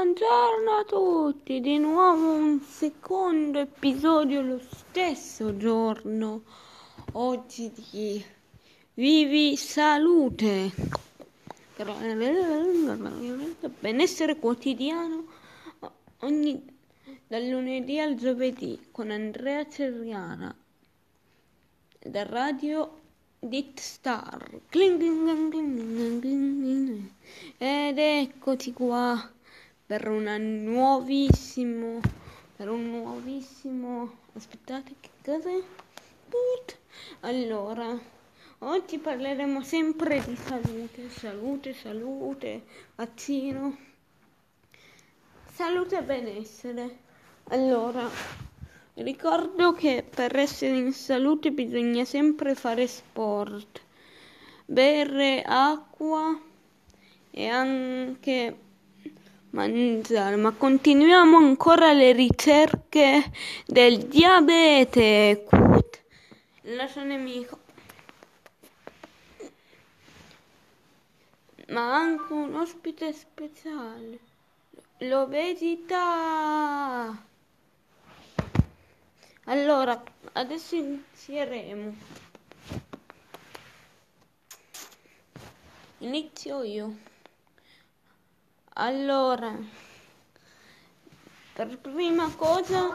Buongiorno a tutti, di nuovo un secondo episodio lo stesso giorno. Oggi di Vivi Salute. Benessere quotidiano ogni, dal lunedì al giovedì con Andrea Cerriana da Radio Dit Star. Ed eccoti qua per una nuovissimo per un nuovissimo aspettate che cos'è? Allora, oggi parleremo sempre di salute, salute, salute, vaccino, salute e benessere. Allora, ricordo che per essere in salute bisogna sempre fare sport, bere acqua e anche mangiare, ma continuiamo ancora le ricerche del diabete. Il nostro nemico. Ma anche un ospite speciale. L'obesità. Allora, adesso inizieremo. Inizio io. Allora, per prima cosa...